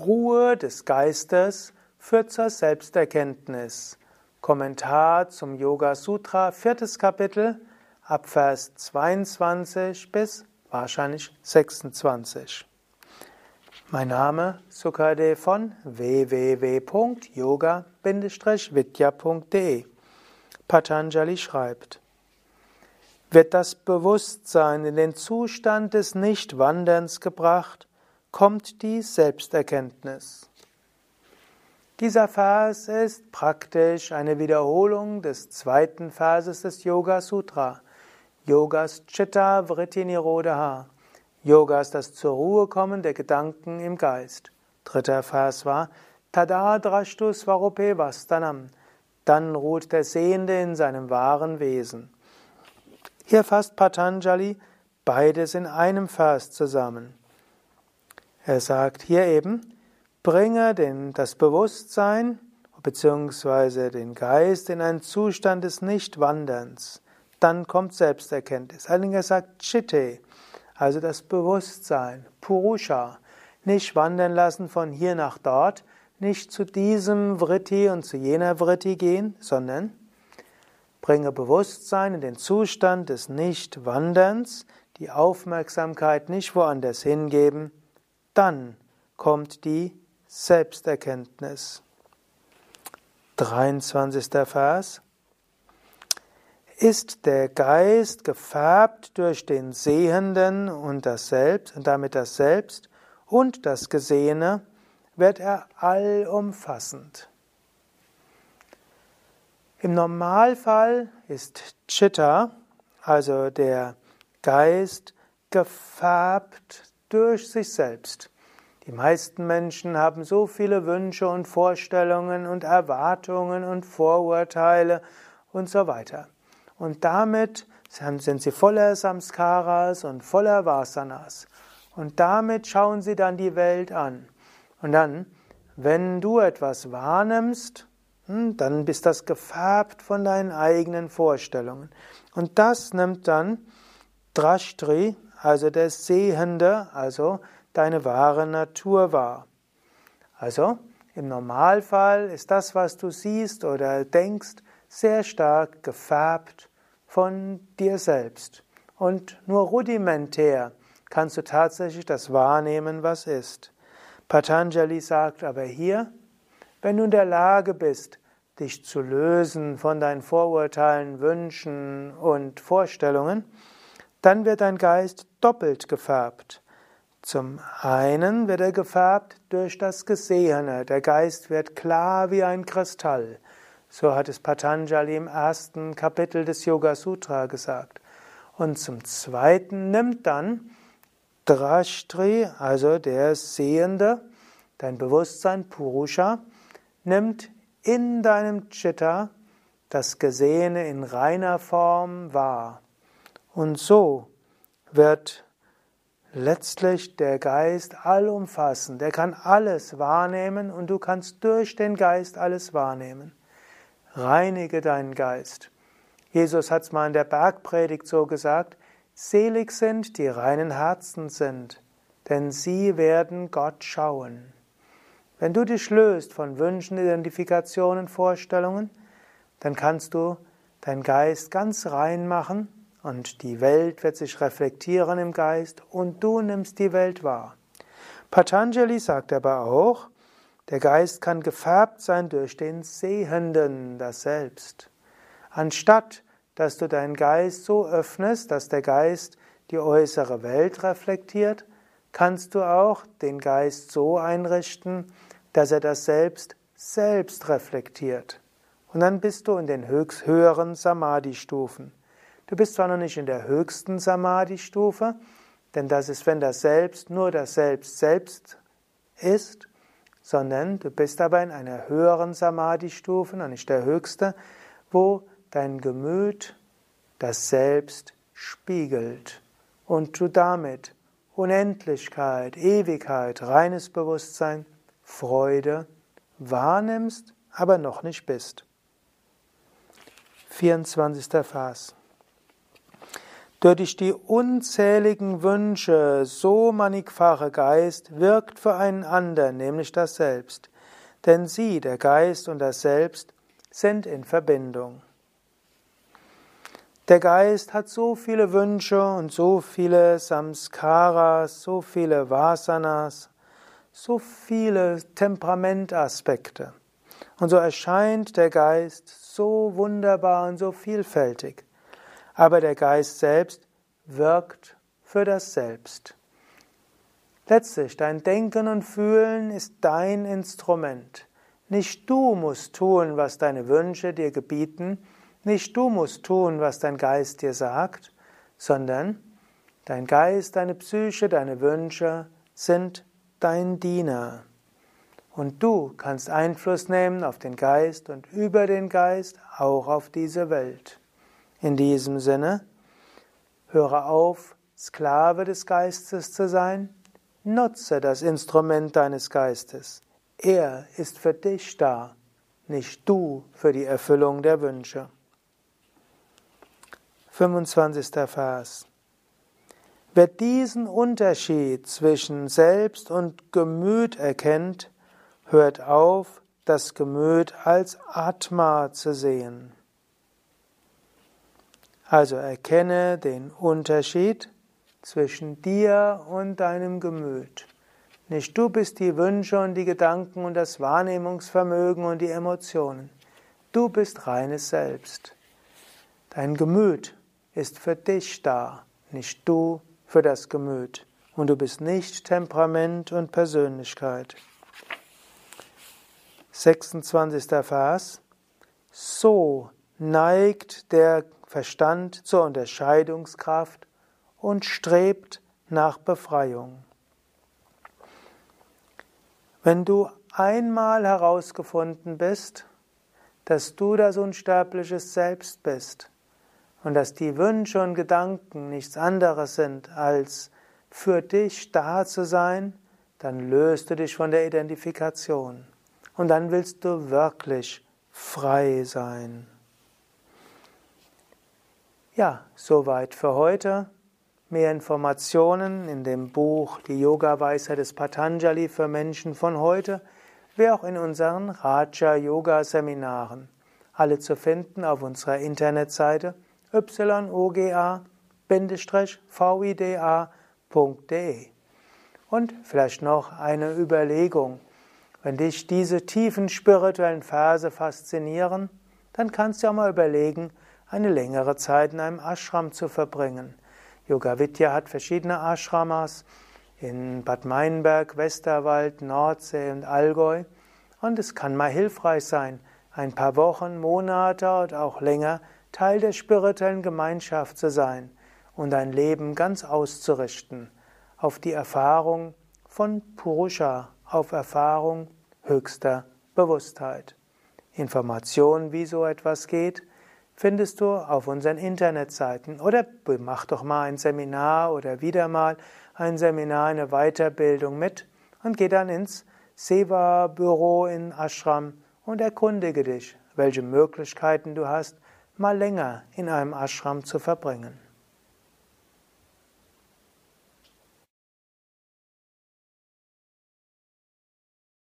Ruhe des Geistes führt zur Selbsterkenntnis. Kommentar zum Yoga Sutra, viertes Kapitel, ab Vers 22 bis wahrscheinlich 26. Mein Name Sukade von www.yoga-vidya.de Patanjali schreibt Wird das Bewusstsein in den Zustand des Nichtwanderns gebracht, kommt die Selbsterkenntnis. Dieser Vers ist praktisch eine Wiederholung des zweiten Verses des Yoga Sutra. Yogas Chitta Vritti Nirodha. Yoga ist das zur Ruhe kommen der Gedanken im Geist. Dritter Vers war Tada drashtu svarupe vastanam. Dann ruht der Sehende in seinem wahren Wesen. Hier fasst Patanjali beides in einem Vers zusammen. Er sagt hier eben, bringe den, das Bewusstsein bzw. den Geist in einen Zustand des Nichtwanderns. Dann kommt Selbsterkenntnis. Allerdings sagt Chitte, also das Bewusstsein, Purusha, nicht wandern lassen von hier nach dort, nicht zu diesem Vritti und zu jener Vritti gehen, sondern bringe Bewusstsein in den Zustand des Nichtwanderns, die Aufmerksamkeit nicht woanders hingeben, dann kommt die Selbsterkenntnis. 23. Vers. Ist der Geist gefärbt durch den Sehenden und das Selbst und damit das Selbst und das Gesehene, wird er allumfassend. Im Normalfall ist Chitta, also der Geist, gefärbt durch sich selbst. Die meisten Menschen haben so viele Wünsche und Vorstellungen und Erwartungen und Vorurteile und so weiter. Und damit sind sie voller Samskaras und voller Vasanas. Und damit schauen sie dann die Welt an. Und dann, wenn du etwas wahrnimmst, hm, dann bist das gefärbt von deinen eigenen Vorstellungen. Und das nimmt dann Drashtri, also der Sehende, also deine wahre Natur wahr. Also im Normalfall ist das, was du siehst oder denkst, sehr stark gefärbt von dir selbst. Und nur rudimentär kannst du tatsächlich das wahrnehmen, was ist. Patanjali sagt aber hier, wenn du in der Lage bist, dich zu lösen von deinen Vorurteilen, Wünschen und Vorstellungen, dann wird dein Geist doppelt gefärbt. Zum einen wird er gefärbt durch das Gesehene. Der Geist wird klar wie ein Kristall. So hat es Patanjali im ersten Kapitel des Yoga Sutra gesagt. Und zum zweiten nimmt dann Drashtri, also der Sehende, dein Bewusstsein, Purusha, nimmt in deinem Chitta das Gesehene in reiner Form wahr. Und so wird letztlich der Geist allumfassend. Der kann alles wahrnehmen und du kannst durch den Geist alles wahrnehmen. Reinige deinen Geist. Jesus hat es mal in der Bergpredigt so gesagt, selig sind, die reinen Herzen sind, denn sie werden Gott schauen. Wenn du dich löst von Wünschen, Identifikationen, Vorstellungen, dann kannst du deinen Geist ganz rein machen und die Welt wird sich reflektieren im Geist und du nimmst die Welt wahr. Patanjali sagt aber auch, der Geist kann gefärbt sein durch den Sehenden, das Selbst. Anstatt dass du deinen Geist so öffnest, dass der Geist die äußere Welt reflektiert, kannst du auch den Geist so einrichten, dass er das Selbst selbst reflektiert. Und dann bist du in den höchst höheren Samadhi-Stufen. Du bist zwar noch nicht in der höchsten Samadhi-Stufe, denn das ist, wenn das Selbst nur das Selbst selbst ist, sondern du bist aber in einer höheren Samadhi-Stufe, noch nicht der höchste, wo dein Gemüt das Selbst spiegelt und du damit Unendlichkeit, Ewigkeit, reines Bewusstsein, Freude wahrnimmst, aber noch nicht bist. 24. Vers. Durch die unzähligen Wünsche so mannigfache Geist wirkt für einen anderen, nämlich das Selbst. Denn sie, der Geist und das Selbst, sind in Verbindung. Der Geist hat so viele Wünsche und so viele Samskaras, so viele Vasanas, so viele Temperamentaspekte. Und so erscheint der Geist so wunderbar und so vielfältig aber der Geist selbst wirkt für das Selbst. Letztlich, dein Denken und Fühlen ist dein Instrument. Nicht du musst tun, was deine Wünsche dir gebieten, nicht du musst tun, was dein Geist dir sagt, sondern dein Geist, deine Psyche, deine Wünsche sind dein Diener. Und du kannst Einfluss nehmen auf den Geist und über den Geist auch auf diese Welt. In diesem Sinne, höre auf, Sklave des Geistes zu sein, nutze das Instrument deines Geistes. Er ist für dich da, nicht du für die Erfüllung der Wünsche. 25. Vers. Wer diesen Unterschied zwischen Selbst und Gemüt erkennt, hört auf, das Gemüt als Atma zu sehen. Also erkenne den Unterschied zwischen dir und deinem Gemüt. Nicht du bist die Wünsche und die Gedanken und das Wahrnehmungsvermögen und die Emotionen. Du bist reines Selbst. Dein Gemüt ist für dich da, nicht du für das Gemüt. Und du bist nicht Temperament und Persönlichkeit. 26. Vers. So neigt der Verstand zur Unterscheidungskraft und strebt nach Befreiung. Wenn du einmal herausgefunden bist, dass du das unsterbliche Selbst bist und dass die Wünsche und Gedanken nichts anderes sind, als für dich da zu sein, dann löst du dich von der Identifikation und dann willst du wirklich frei sein. Ja, soweit für heute. Mehr Informationen in dem Buch Die Yoga-Weisheit des Patanjali für Menschen von heute, wie auch in unseren Raja-Yoga-Seminaren. Alle zu finden auf unserer Internetseite yoga-vida.de. Und vielleicht noch eine Überlegung. Wenn dich diese tiefen spirituellen Verse faszinieren, dann kannst du auch mal überlegen, eine längere Zeit in einem Ashram zu verbringen. Yoga Vidya hat verschiedene Ashramas in Bad Meinberg, Westerwald, Nordsee und Allgäu. Und es kann mal hilfreich sein, ein paar Wochen, Monate oder auch länger Teil der spirituellen Gemeinschaft zu sein und ein Leben ganz auszurichten auf die Erfahrung von Purusha, auf Erfahrung höchster Bewusstheit. Informationen, wie so etwas geht, findest du auf unseren Internetseiten. Oder mach doch mal ein Seminar oder wieder mal ein Seminar, eine Weiterbildung mit und geh dann ins Seva-Büro in Ashram und erkundige dich, welche Möglichkeiten du hast, mal länger in einem Ashram zu verbringen.